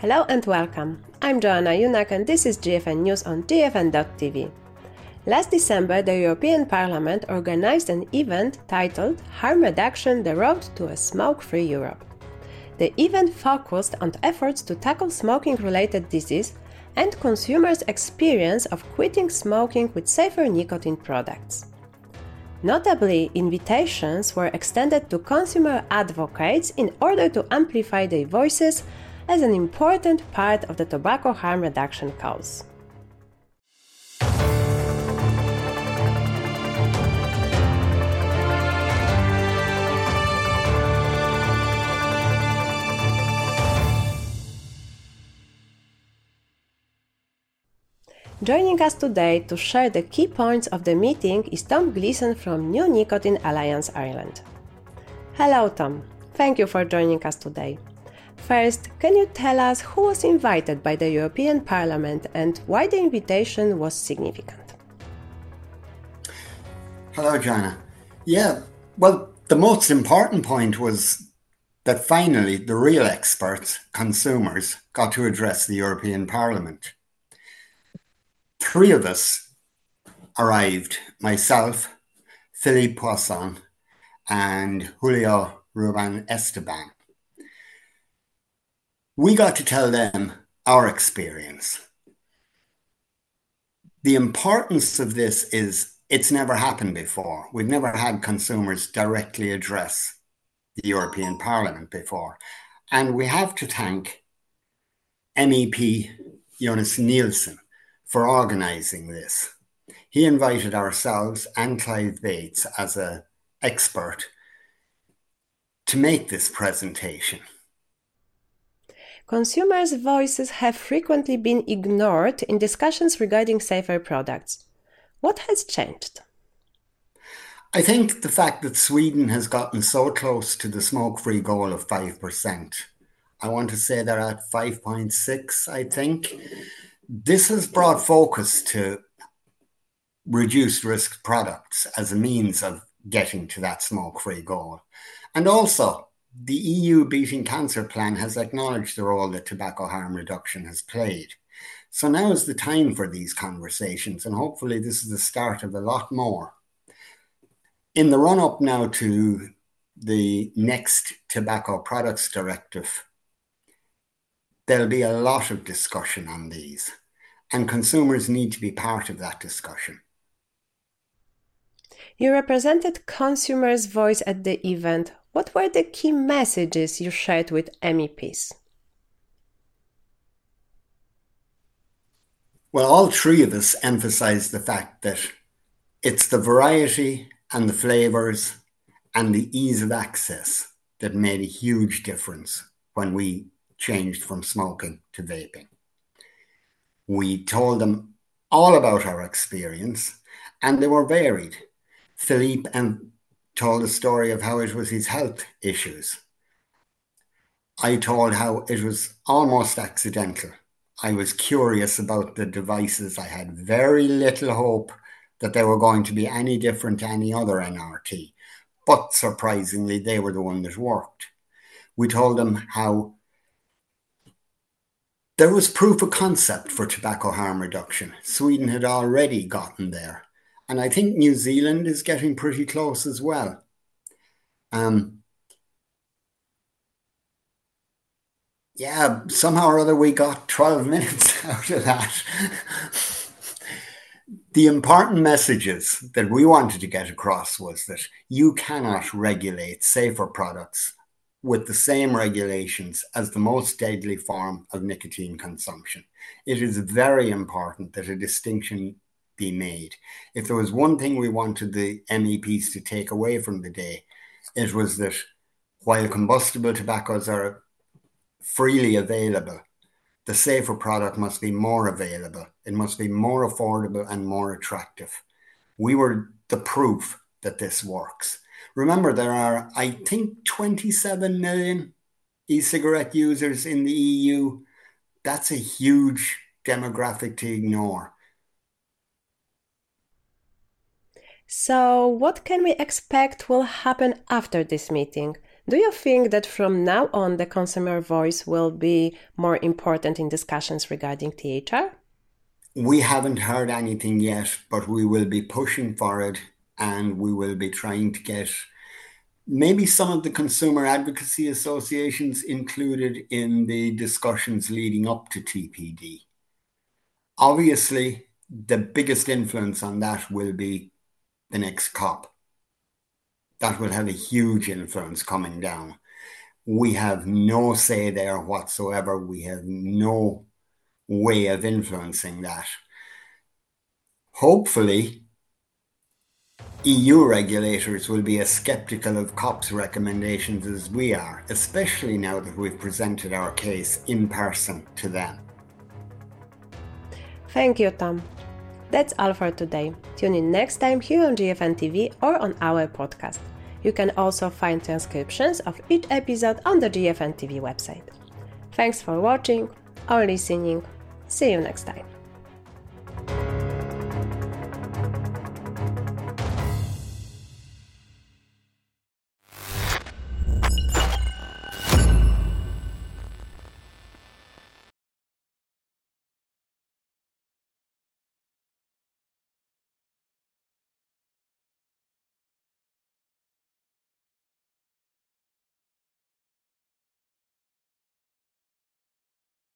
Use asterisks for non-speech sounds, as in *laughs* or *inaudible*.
Hello and welcome. I'm Joanna Junak and this is GFN News on GFN.tv. Last December, the European Parliament organized an event titled Harm Reduction The Road to a Smoke Free Europe. The event focused on efforts to tackle smoking related disease and consumers' experience of quitting smoking with safer nicotine products. Notably, invitations were extended to consumer advocates in order to amplify their voices as an important part of the tobacco harm reduction cause. Joining us today to share the key points of the meeting is Tom Gleeson from New Nicotine Alliance Ireland. Hello, Tom. Thank you for joining us today. First, can you tell us who was invited by the European Parliament and why the invitation was significant? Hello, Joanna. Yeah, well, the most important point was that finally the real experts, consumers, got to address the European Parliament. Three of us arrived myself, Philippe Poisson, and Julio Ruban Esteban we got to tell them our experience. The importance of this is it's never happened before. We've never had consumers directly address the European Parliament before. And we have to thank MEP Jonas Nielsen for organising this. He invited ourselves and Clive Bates as an expert to make this presentation. Consumers' voices have frequently been ignored in discussions regarding safer products. What has changed? I think the fact that Sweden has gotten so close to the smoke free goal of 5%. I want to say they're at 5.6, I think. This has brought focus to reduced risk products as a means of getting to that smoke free goal. And also, the EU Beating Cancer Plan has acknowledged the role that tobacco harm reduction has played. So now is the time for these conversations, and hopefully, this is the start of a lot more. In the run up now to the next Tobacco Products Directive, there'll be a lot of discussion on these, and consumers need to be part of that discussion. You represented consumers' voice at the event. What were the key messages you shared with MEPs? Well, all three of us emphasized the fact that it's the variety and the flavors and the ease of access that made a huge difference when we changed from smoking to vaping. We told them all about our experience, and they were varied. Philippe and told a story of how it was his health issues. I told how it was almost accidental. I was curious about the devices. I had very little hope that they were going to be any different to any other NRT. But surprisingly, they were the one that worked. We told them how there was proof of concept for tobacco harm reduction. Sweden had already gotten there. And I think New Zealand is getting pretty close as well. Um, yeah, somehow or other we got 12 *laughs* minutes out of that. the important messages that we wanted to get across was that you cannot regulate safer products with the same regulations as the most deadly form of nicotine consumption. It is very important that a distinction be made. If there was one thing we wanted the MEPs to take away from the day, it was that while combustible tobaccos are freely available, the safer product must be more available. It must be more affordable and more attractive. We were the proof that this works. Remember, there are, I think, 27 million e cigarette users in the EU. That's a huge demographic to ignore. So, what can we expect will happen after this meeting? Do you think that from now on the consumer voice will be more important in discussions regarding THR? We haven't heard anything yet, but we will be pushing for it and we will be trying to get maybe some of the consumer advocacy associations included in the discussions leading up to TPD. Obviously, the biggest influence on that will be the next COP. That will have a huge influence coming down. We have no say there whatsoever. We have no way of influencing that. Hopefully, EU regulators will be as skeptical of COP's recommendations as we are, especially now that we've presented our case in person to them. Thank you, Tom. That's all for today. Tune in next time here on GFN TV or on our podcast. You can also find transcriptions of each episode on the GFN TV website. Thanks for watching or listening. See you next time.